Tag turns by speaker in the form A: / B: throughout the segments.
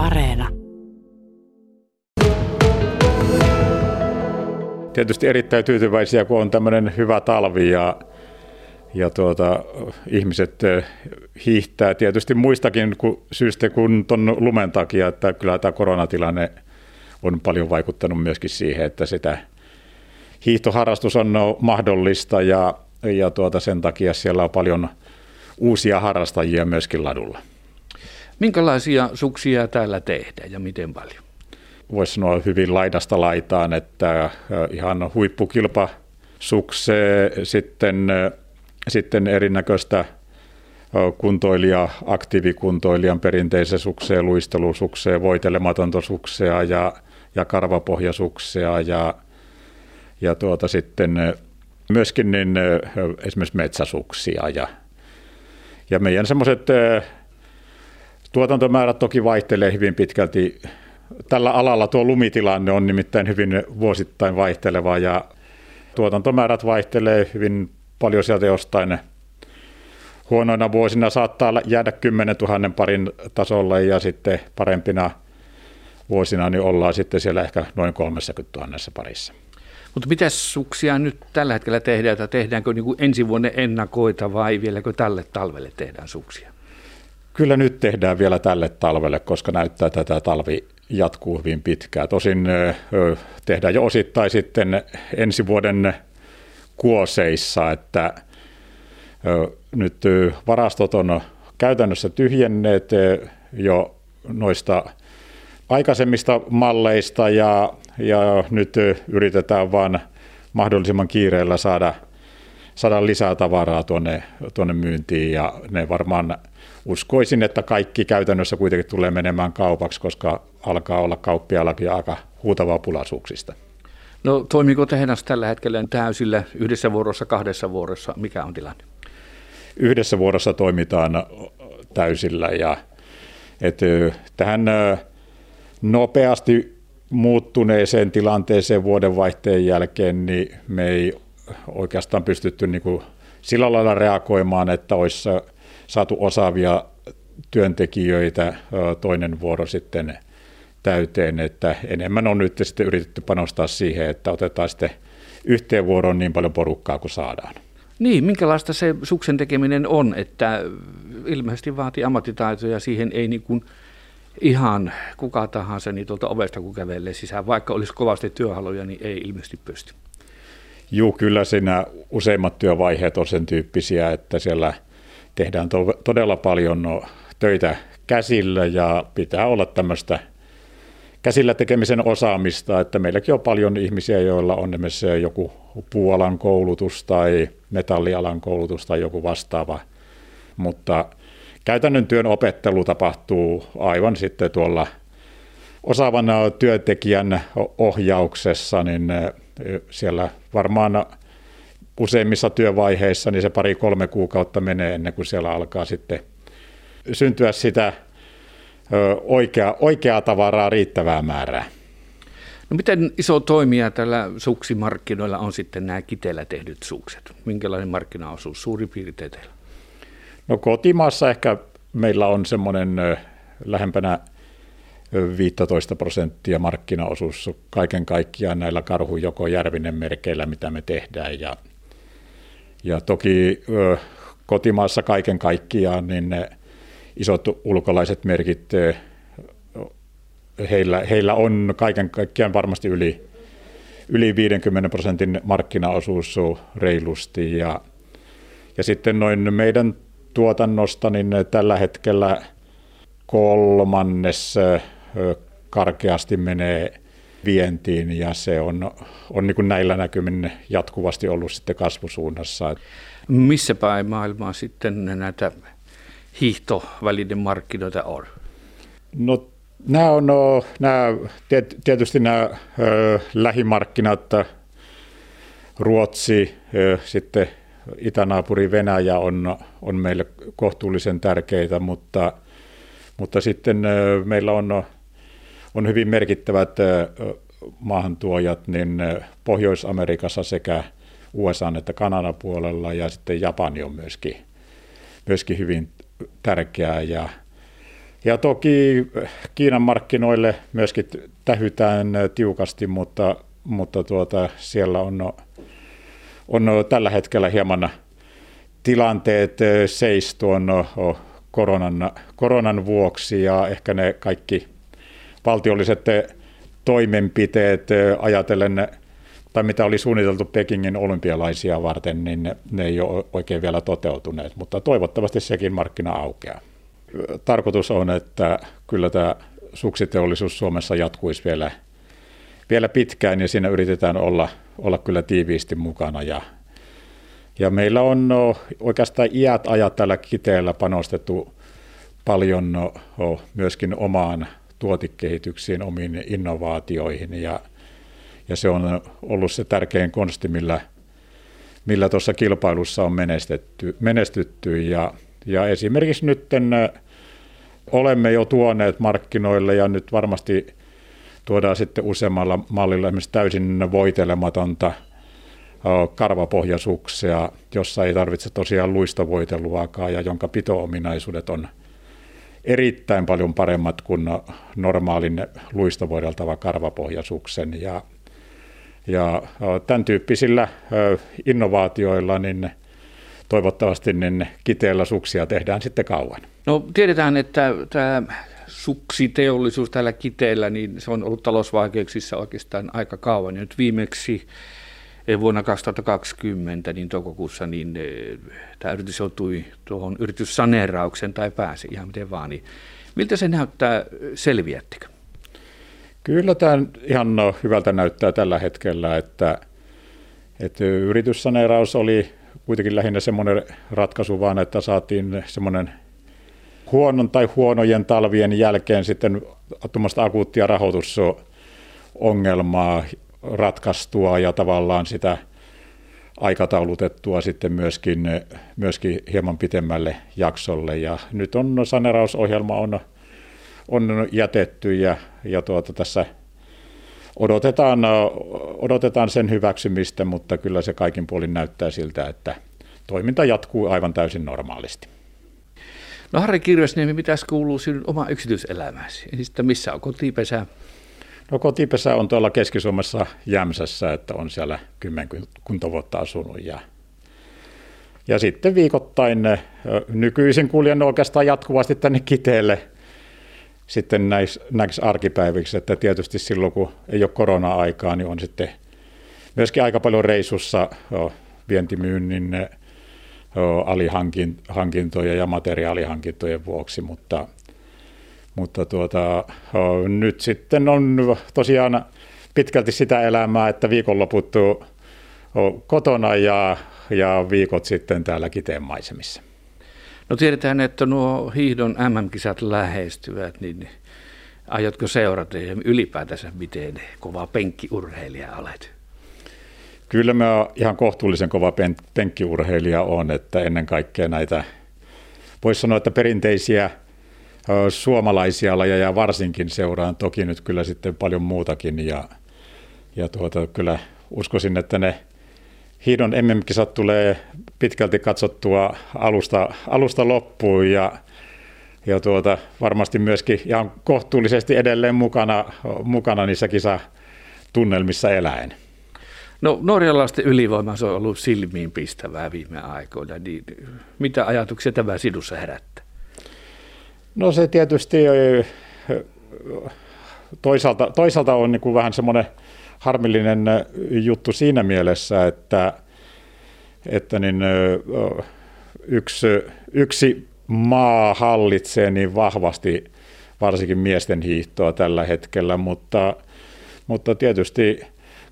A: Areena.
B: Tietysti erittäin tyytyväisiä, kun on tämmöinen hyvä talvi ja, ja tuota, ihmiset hiihtää tietysti muistakin kuin syystä kuin tuon lumen takia, että kyllä tämä koronatilanne on paljon vaikuttanut myöskin siihen, että sitä hiihtoharrastus on mahdollista ja, ja tuota, sen takia siellä on paljon uusia harrastajia myöskin ladulla.
C: Minkälaisia suksia täällä tehdään ja miten paljon?
B: Voisi sanoa hyvin laidasta laitaan, että ihan huippukilpa suksee, sitten, sitten erinäköistä kuntoilija, aktiivikuntoilijan perinteisen sukseen, luistelusukseen, voitelematonta suksea ja, ja karvapohjasuksea ja, ja tuota sitten myöskin niin, esimerkiksi metsäsuksia ja, ja meidän semmoiset tuotantomäärät toki vaihtelee hyvin pitkälti. Tällä alalla tuo lumitilanne on nimittäin hyvin vuosittain vaihteleva ja tuotantomäärät vaihtelee hyvin paljon sieltä jostain huonoina vuosina saattaa jäädä 10 000 parin tasolle ja sitten parempina vuosina niin ollaan sitten siellä ehkä noin 30 000 parissa.
C: Mutta mitä suksia nyt tällä hetkellä tehdään, tai tehdäänkö niin kuin ensi vuonna ennakoita vai vieläkö tälle talvelle tehdään suksia?
B: Kyllä nyt tehdään vielä tälle talvelle, koska näyttää, että tämä talvi jatkuu hyvin pitkään. Tosin tehdään jo osittain sitten ensi vuoden kuoseissa, että nyt varastot on käytännössä tyhjenneet jo noista aikaisemmista malleista ja, ja nyt yritetään vaan mahdollisimman kiireellä saada, saada lisää tavaraa tuonne, tuonne myyntiin ja ne varmaan uskoisin, että kaikki käytännössä kuitenkin tulee menemään kaupaksi, koska alkaa olla kauppiallakin aika huutavaa pulasuuksista.
C: No toimiko tehdas tällä hetkellä täysillä yhdessä vuorossa, kahdessa vuorossa? Mikä on tilanne?
B: Yhdessä vuorossa toimitaan täysillä ja et, tähän nopeasti muuttuneeseen tilanteeseen vuodenvaihteen jälkeen, niin me ei oikeastaan pystytty niin kuin sillä lailla reagoimaan, että olisi saatu osaavia työntekijöitä toinen vuoro sitten täyteen, että enemmän on nyt sitten yritetty panostaa siihen, että otetaan sitten yhteen vuoroon niin paljon porukkaa kuin saadaan.
C: Niin, minkälaista se suksen tekeminen on, että ilmeisesti vaatii ammattitaitoja, siihen ei niin kuin ihan kuka tahansa niin tuolta ovesta kun kävelee sisään, vaikka olisi kovasti työhaluja, niin ei ilmeisesti pysty.
B: Joo, kyllä siinä useimmat työvaiheet on sen tyyppisiä, että siellä – tehdään to- todella paljon no, töitä käsillä ja pitää olla tämmöistä käsillä tekemisen osaamista, että meilläkin on paljon ihmisiä, joilla on esimerkiksi joku puualan koulutus tai metallialan koulutus tai joku vastaava, mutta käytännön työn opettelu tapahtuu aivan sitten tuolla osaavan työntekijän ohjauksessa, niin siellä varmaan useimmissa työvaiheissa niin se pari-kolme kuukautta menee ennen kuin siellä alkaa sitten syntyä sitä oikea, oikeaa tavaraa riittävää määrää.
C: No miten iso toimija tällä suksimarkkinoilla on sitten nämä kiteellä tehdyt sukset? Minkälainen markkinaosuus suurin piirtein teillä?
B: No kotimaassa ehkä meillä on semmoinen lähempänä 15 prosenttia markkinaosuus kaiken kaikkiaan näillä karhu joko Järvinen merkeillä, mitä me tehdään. Ja ja toki kotimaassa kaiken kaikkiaan niin ne isot ulkolaiset merkit, heillä, heillä on kaiken kaikkiaan varmasti yli, yli 50 prosentin markkinaosuus reilusti. Ja, ja sitten noin meidän tuotannosta, niin tällä hetkellä kolmannes karkeasti menee vientiin ja se on, on niin kuin näillä näkymin jatkuvasti ollut sitten kasvusuunnassa.
C: Missä päin maailmaa sitten näitä hiihtovälinen markkinoita on?
B: No nämä on no, nämä, tietysti nämä ö, lähimarkkinat, Ruotsi, ö, sitten itänaapuri Venäjä on, on meille kohtuullisen tärkeitä, mutta, mutta sitten ö, meillä on on hyvin merkittävät maahantuojat niin Pohjois-Amerikassa sekä USA että Kanadan puolella ja sitten Japani on myöskin, myöskin hyvin tärkeää. Ja Ja toki Kiinan markkinoille myöskin tähytään tiukasti, mutta, mutta tuota, siellä on, on tällä hetkellä hieman tilanteet seis tuon koronan, koronan vuoksi ja ehkä ne kaikki valtiolliset toimenpiteet ajatellen, tai mitä oli suunniteltu Pekingin olympialaisia varten, niin ne, ne ei ole oikein vielä toteutuneet, mutta toivottavasti sekin markkina aukeaa. Tarkoitus on, että kyllä tämä suksiteollisuus Suomessa jatkuisi vielä, vielä pitkään ja siinä yritetään olla, olla kyllä tiiviisti mukana ja ja meillä on no, oikeastaan iät ajat tällä kiteellä panostettu paljon no, myöskin omaan tuotikehityksiin, omiin innovaatioihin. Ja, ja se on ollut se tärkein konsti, millä, millä tuossa kilpailussa on menestetty, menestytty. Ja, ja esimerkiksi nyt olemme jo tuoneet markkinoille ja nyt varmasti tuodaan sitten useammalla mallilla esimerkiksi täysin voitelematonta – karvapohjasuksia, jossa ei tarvitse tosiaan luistavoiteluakaan ja jonka pito-ominaisuudet on erittäin paljon paremmat kuin normaalin luistavoideltava karvapohjasuksen. Ja, ja tämän tyyppisillä innovaatioilla niin toivottavasti niin kiteellä suksia tehdään sitten kauan.
C: No tiedetään, että tämä suksiteollisuus täällä kiteellä, niin se on ollut talousvaikeuksissa oikeastaan aika kauan. Ja nyt viimeksi vuonna 2020, niin toukokuussa, niin eh, tämä yritys joutui tuohon yrityssaneeraukseen tai pääsi ihan miten vaan. Niin miltä se näyttää, selviättekö?
B: Kyllä tämä ihan no, hyvältä näyttää tällä hetkellä, että, että yrityssaneeraus oli kuitenkin lähinnä semmoinen ratkaisu vaan, että saatiin semmoinen huonon tai huonojen talvien jälkeen sitten akuuttia rahoitusongelmaa ratkaistua ja tavallaan sitä aikataulutettua sitten myöskin, myöskin hieman pitemmälle jaksolle. Ja nyt on sanerausohjelma on, on jätetty ja, ja tuota, tässä odotetaan, odotetaan sen hyväksymistä, mutta kyllä se kaikin puolin näyttää siltä, että toiminta jatkuu aivan täysin normaalisti.
C: No Harri Kirvesniemi, mitäs kuuluu sinun oma yksityiselämäsi? Sitten missä on kotipesä?
B: No kotipesä on tuolla Keski-Suomessa Jämsässä, että on siellä kymmenkunta vuotta asunut ja ja sitten viikoittain nykyisin kuljen oikeastaan jatkuvasti tänne Kiteelle sitten näiksi, näiksi arkipäiviksi, että tietysti silloin kun ei ole korona-aikaa, niin on sitten myöskin aika paljon reissussa vientimyynnin alihankintoja ja materiaalihankintojen vuoksi, mutta mutta tuota, nyt sitten on tosiaan pitkälti sitä elämää, että viikonloput kotona ja, ja viikot sitten täällä Kiteen maisemissa.
C: No tiedetään, että nuo hiihdon MM-kisat lähestyvät, niin aiotko seurata ja ylipäätänsä miten kova penkkiurheilija olet?
B: Kyllä mä ihan kohtuullisen kova penkkiurheilija on, että ennen kaikkea näitä, voisi sanoa, että perinteisiä – suomalaisia lajeja varsinkin seuraan, toki nyt kyllä sitten paljon muutakin ja, ja tuota, kyllä uskoisin, että ne hiidon MM-kisat tulee pitkälti katsottua alusta, alusta loppuun ja, ja tuota, varmasti myöskin ihan kohtuullisesti edelleen mukana, mukana niissä kisatunnelmissa eläen.
C: No norjalaisten ylivoima on ollut silmiin pistävää viime aikoina, niin mitä ajatuksia tämä sinussa herättää?
B: No se tietysti toisaalta, toisaalta on niin kuin vähän semmoinen harmillinen juttu siinä mielessä, että, että niin yksi, yksi maa hallitsee niin vahvasti varsinkin miesten hiihtoa tällä hetkellä, mutta, mutta tietysti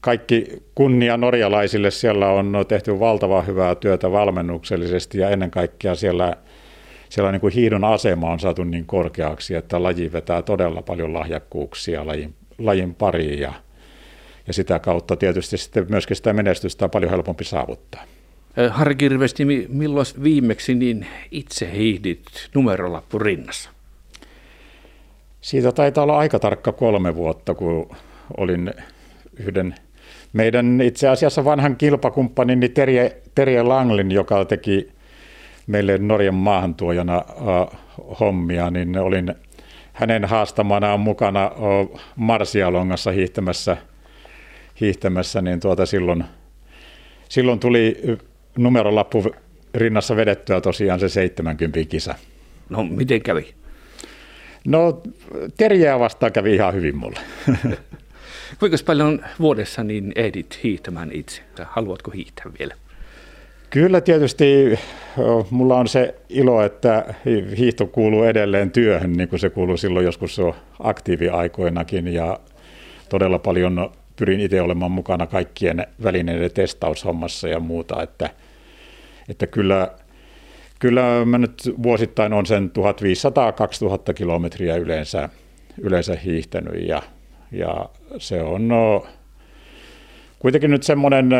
B: kaikki kunnia norjalaisille, siellä on tehty valtava hyvää työtä valmennuksellisesti ja ennen kaikkea siellä – siellä niin kuin hiidon asema on saatu niin korkeaksi, että laji vetää todella paljon lahjakkuuksia lajin, lajin pariin ja, ja sitä kautta tietysti sitten myöskin sitä menestystä on paljon helpompi saavuttaa.
C: Harri Kirvesti, milloin viimeksi niin itse hiihdit numerolappu rinnassa?
B: Siitä taitaa olla aika tarkka kolme vuotta, kun olin yhden meidän itse asiassa vanhan kilpakumppanin niin Terje, Terje Langlin, joka teki meille Norjan maahantuojana äh, hommia, niin olin hänen haastamana on mukana Marsialongassa hiihtämässä, hiihtämässä niin tuota silloin, silloin tuli numerolappu rinnassa vedettyä tosiaan se 70 kisa.
C: No miten kävi?
B: No Terjeä vastaan kävi ihan hyvin mulle.
C: Kuinka paljon vuodessa niin ehdit hiihtämään itse? Haluatko hiihtää vielä?
B: Kyllä tietysti mulla on se ilo, että hiihto kuuluu edelleen työhön, niin kuin se kuuluu silloin joskus aktiiviaikoinakin. Ja todella paljon pyrin itse olemaan mukana kaikkien välineiden testaushommassa ja muuta, että, että kyllä, kyllä mä nyt vuosittain on sen 1500-2000 kilometriä yleensä, yleensä hiihtänyt. Ja, ja se on no, kuitenkin nyt semmoinen,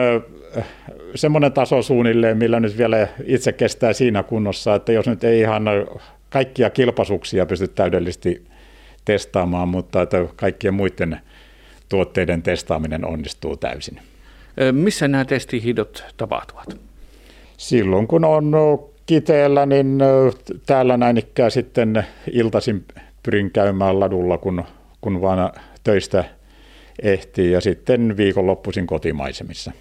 B: semmoinen taso suunnilleen, millä nyt vielä itse kestää siinä kunnossa, että jos nyt ei ihan kaikkia kilpasuksia pysty täydellisesti testaamaan, mutta että kaikkien muiden tuotteiden testaaminen onnistuu täysin.
C: Missä nämä testihidot tapahtuvat?
B: Silloin kun on kiteellä, niin täällä näin ikään sitten iltaisin pyrin käymään ladulla, kun, kun vaan töistä ehtii ja sitten viikonloppuisin kotimaisemissa.